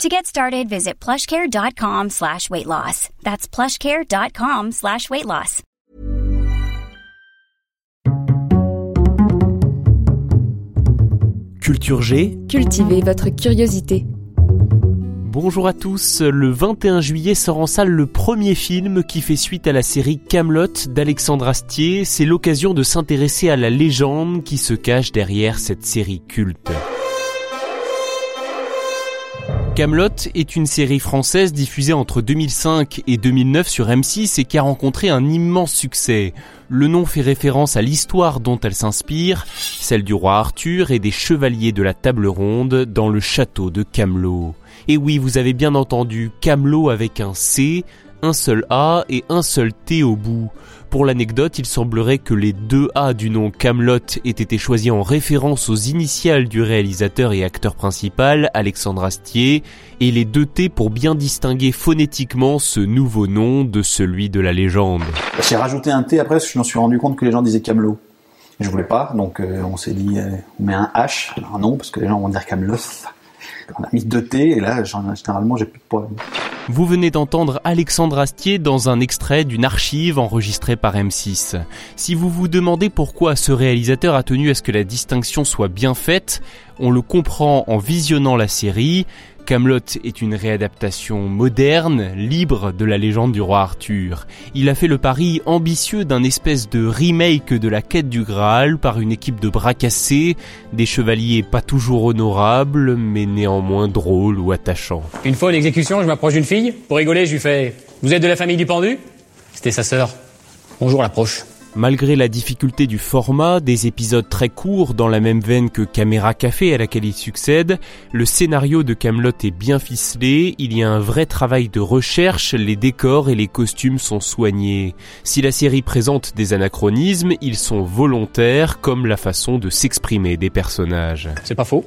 To get started, visit plushcare.com slash weight loss. That's plushcare.com slash weight loss. Culture G. Cultivez votre curiosité. Bonjour à tous, le 21 juillet sort en salle le premier film qui fait suite à la série Camelot d'Alexandre Astier. C'est l'occasion de s'intéresser à la légende qui se cache derrière cette série culte. Camelot est une série française diffusée entre 2005 et 2009 sur M6 et qui a rencontré un immense succès. Le nom fait référence à l'histoire dont elle s'inspire, celle du roi Arthur et des chevaliers de la table ronde dans le château de Camelot. Et oui, vous avez bien entendu, Camelot avec un C, un seul A et un seul T au bout. Pour l'anecdote, il semblerait que les deux A du nom Camelot aient été choisis en référence aux initiales du réalisateur et acteur principal, Alexandre Astier, et les deux T pour bien distinguer phonétiquement ce nouveau nom de celui de la légende. J'ai rajouté un T après parce que je me suis rendu compte que les gens disaient Camelot. Je voulais pas, donc euh, on s'est dit, euh, on met un H, un nom, parce que les gens vont dire Camelot. On a mis deux T, et là, généralement, j'ai plus de poids. Vous venez d'entendre Alexandre Astier dans un extrait d'une archive enregistrée par M6. Si vous vous demandez pourquoi ce réalisateur a tenu à ce que la distinction soit bien faite, on le comprend en visionnant la série. Camelot est une réadaptation moderne, libre de la légende du roi Arthur. Il a fait le pari ambitieux d'un espèce de remake de la quête du Graal par une équipe de bras cassés, des chevaliers pas toujours honorables, mais néanmoins drôles ou attachants. Une fois une exécution, je m'approche d'une fille, pour rigoler, je lui fais Vous êtes de la famille du pendu? C'était sa sœur. Bonjour l'approche. Malgré la difficulté du format, des épisodes très courts dans la même veine que Caméra Café à laquelle il succède, le scénario de Camelot est bien ficelé, il y a un vrai travail de recherche, les décors et les costumes sont soignés. Si la série présente des anachronismes, ils sont volontaires comme la façon de s'exprimer des personnages. C'est pas faux.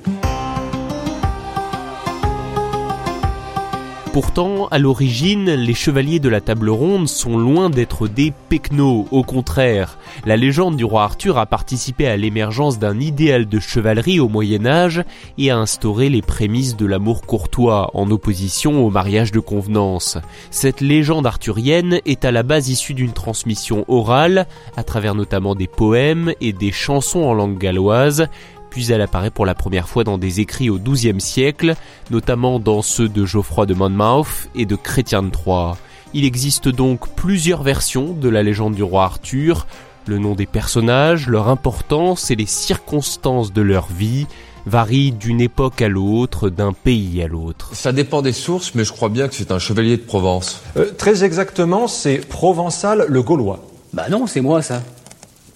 Pourtant, à l'origine, les chevaliers de la table ronde sont loin d'être des pecnos, au contraire. La légende du roi Arthur a participé à l'émergence d'un idéal de chevalerie au Moyen Âge et a instauré les prémices de l'amour courtois, en opposition au mariage de convenance. Cette légende arthurienne est à la base issue d'une transmission orale, à travers notamment des poèmes et des chansons en langue galloise, puis elle apparaît pour la première fois dans des écrits au XIIe siècle, notamment dans ceux de Geoffroy de Monmouth et de Chrétien de Troyes. Il existe donc plusieurs versions de la légende du roi Arthur, le nom des personnages, leur importance et les circonstances de leur vie varient d'une époque à l'autre, d'un pays à l'autre. Ça dépend des sources, mais je crois bien que c'est un chevalier de Provence. Euh, très exactement, c'est Provençal le Gaulois. Bah non, c'est moi ça.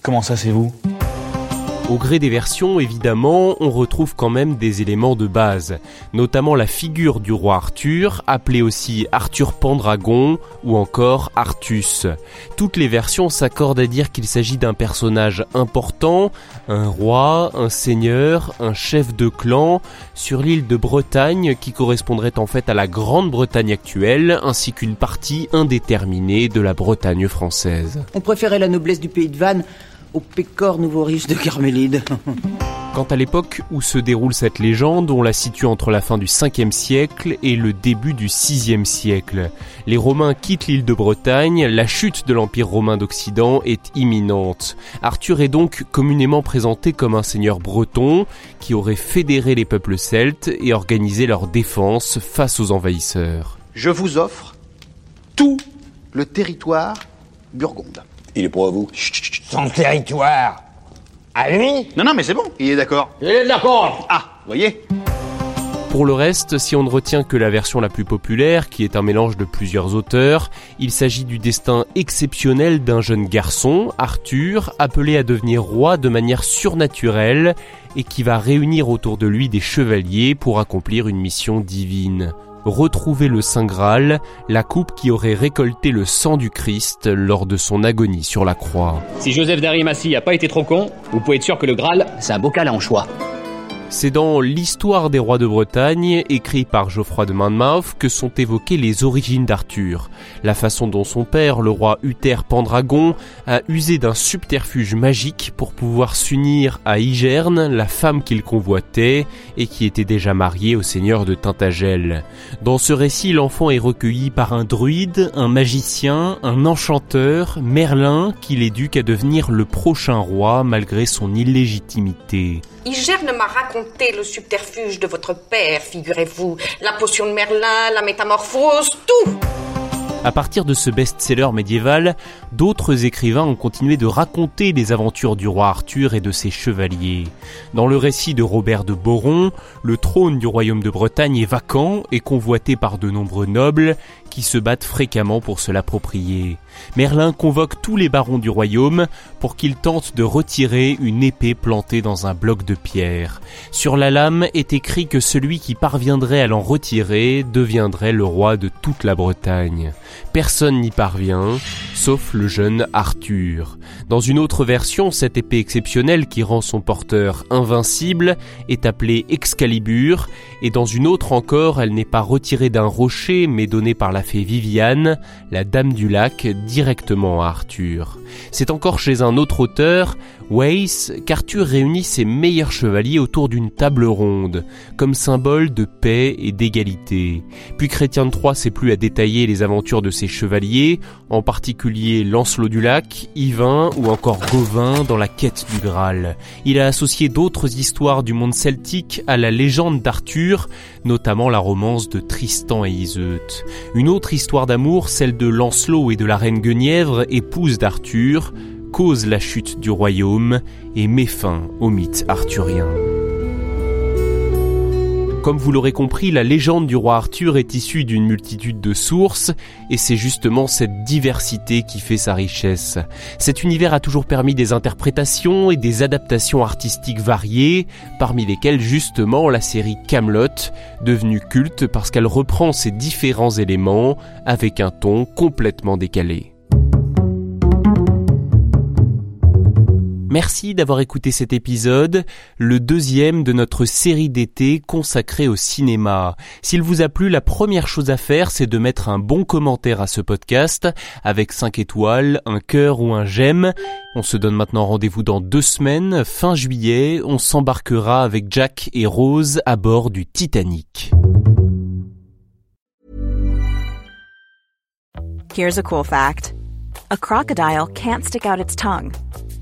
Comment ça, c'est vous? Au gré des versions, évidemment, on retrouve quand même des éléments de base, notamment la figure du roi Arthur, appelé aussi Arthur Pendragon ou encore Artus. Toutes les versions s'accordent à dire qu'il s'agit d'un personnage important, un roi, un seigneur, un chef de clan, sur l'île de Bretagne qui correspondrait en fait à la Grande-Bretagne actuelle, ainsi qu'une partie indéterminée de la Bretagne française. On préférait la noblesse du pays de Vannes au pécor nouveau riche de Carmélide. Quant à l'époque où se déroule cette légende, on la situe entre la fin du 5e siècle et le début du 6e siècle. Les Romains quittent l'île de Bretagne, la chute de l'Empire romain d'Occident est imminente. Arthur est donc communément présenté comme un seigneur breton qui aurait fédéré les peuples celtes et organisé leur défense face aux envahisseurs. Je vous offre tout le territoire burgonde. Il est pour vous. Son territoire. À lui Non, non, mais c'est bon, il est d'accord. Il est d'accord. Ah, voyez pour le reste, si on ne retient que la version la plus populaire, qui est un mélange de plusieurs auteurs, il s'agit du destin exceptionnel d'un jeune garçon, Arthur, appelé à devenir roi de manière surnaturelle et qui va réunir autour de lui des chevaliers pour accomplir une mission divine. Retrouver le Saint Graal, la coupe qui aurait récolté le sang du Christ lors de son agonie sur la croix. Si Joseph d'Arimathie a pas été trop con, vous pouvez être sûr que le Graal, c'est un bocal à anchois. C'est dans L'histoire des rois de Bretagne, écrit par Geoffroy de Monmouth, que sont évoquées les origines d'Arthur. La façon dont son père, le roi Uther Pendragon, a usé d'un subterfuge magique pour pouvoir s'unir à Igerne, la femme qu'il convoitait et qui était déjà mariée au seigneur de Tintagel. Dans ce récit, l'enfant est recueilli par un druide, un magicien, un enchanteur, Merlin, qui l'éduque à devenir le prochain roi malgré son illégitimité. Igerne m'a raconté le subterfuge de votre père, figurez-vous. La potion de Merlin, la métamorphose, tout à partir de ce best-seller médiéval, d'autres écrivains ont continué de raconter les aventures du roi Arthur et de ses chevaliers. Dans le récit de Robert de Boron, le trône du royaume de Bretagne est vacant et convoité par de nombreux nobles qui se battent fréquemment pour se l'approprier. Merlin convoque tous les barons du royaume pour qu'ils tentent de retirer une épée plantée dans un bloc de pierre. Sur la lame est écrit que celui qui parviendrait à l'en retirer deviendrait le roi de toute la Bretagne. Personne n'y parvient, sauf le jeune Arthur. Dans une autre version, cette épée exceptionnelle qui rend son porteur invincible est appelée Excalibur, et dans une autre encore, elle n'est pas retirée d'un rocher mais donnée par la fée Viviane, la dame du lac, directement à Arthur. C'est encore chez un autre auteur, Weiss, qu'Arthur réunit ses meilleurs chevaliers autour d'une table ronde, comme symbole de paix et d'égalité. Puis Chrétien de Troyes s'est plus à détailler les aventures de ses chevaliers, en particulier Lancelot du Lac, Yvain ou encore Gauvin dans la quête du Graal. Il a associé d'autres histoires du monde celtique à la légende d'Arthur, notamment la romance de Tristan et Iseut. Une autre histoire d'amour, celle de Lancelot et de la reine Guenièvre, épouse d'Arthur, cause la chute du royaume et met fin au mythe arthurien. Comme vous l'aurez compris, la légende du roi Arthur est issue d'une multitude de sources, et c'est justement cette diversité qui fait sa richesse. Cet univers a toujours permis des interprétations et des adaptations artistiques variées, parmi lesquelles justement la série Camelot, devenue culte parce qu'elle reprend ces différents éléments avec un ton complètement décalé. Merci d'avoir écouté cet épisode, le deuxième de notre série d'été consacrée au cinéma. S'il vous a plu, la première chose à faire, c'est de mettre un bon commentaire à ce podcast, avec 5 étoiles, un cœur ou un j'aime. On se donne maintenant rendez-vous dans deux semaines, fin juillet, on s'embarquera avec Jack et Rose à bord du Titanic. Here's a cool fact. A crocodile can't stick out its tongue.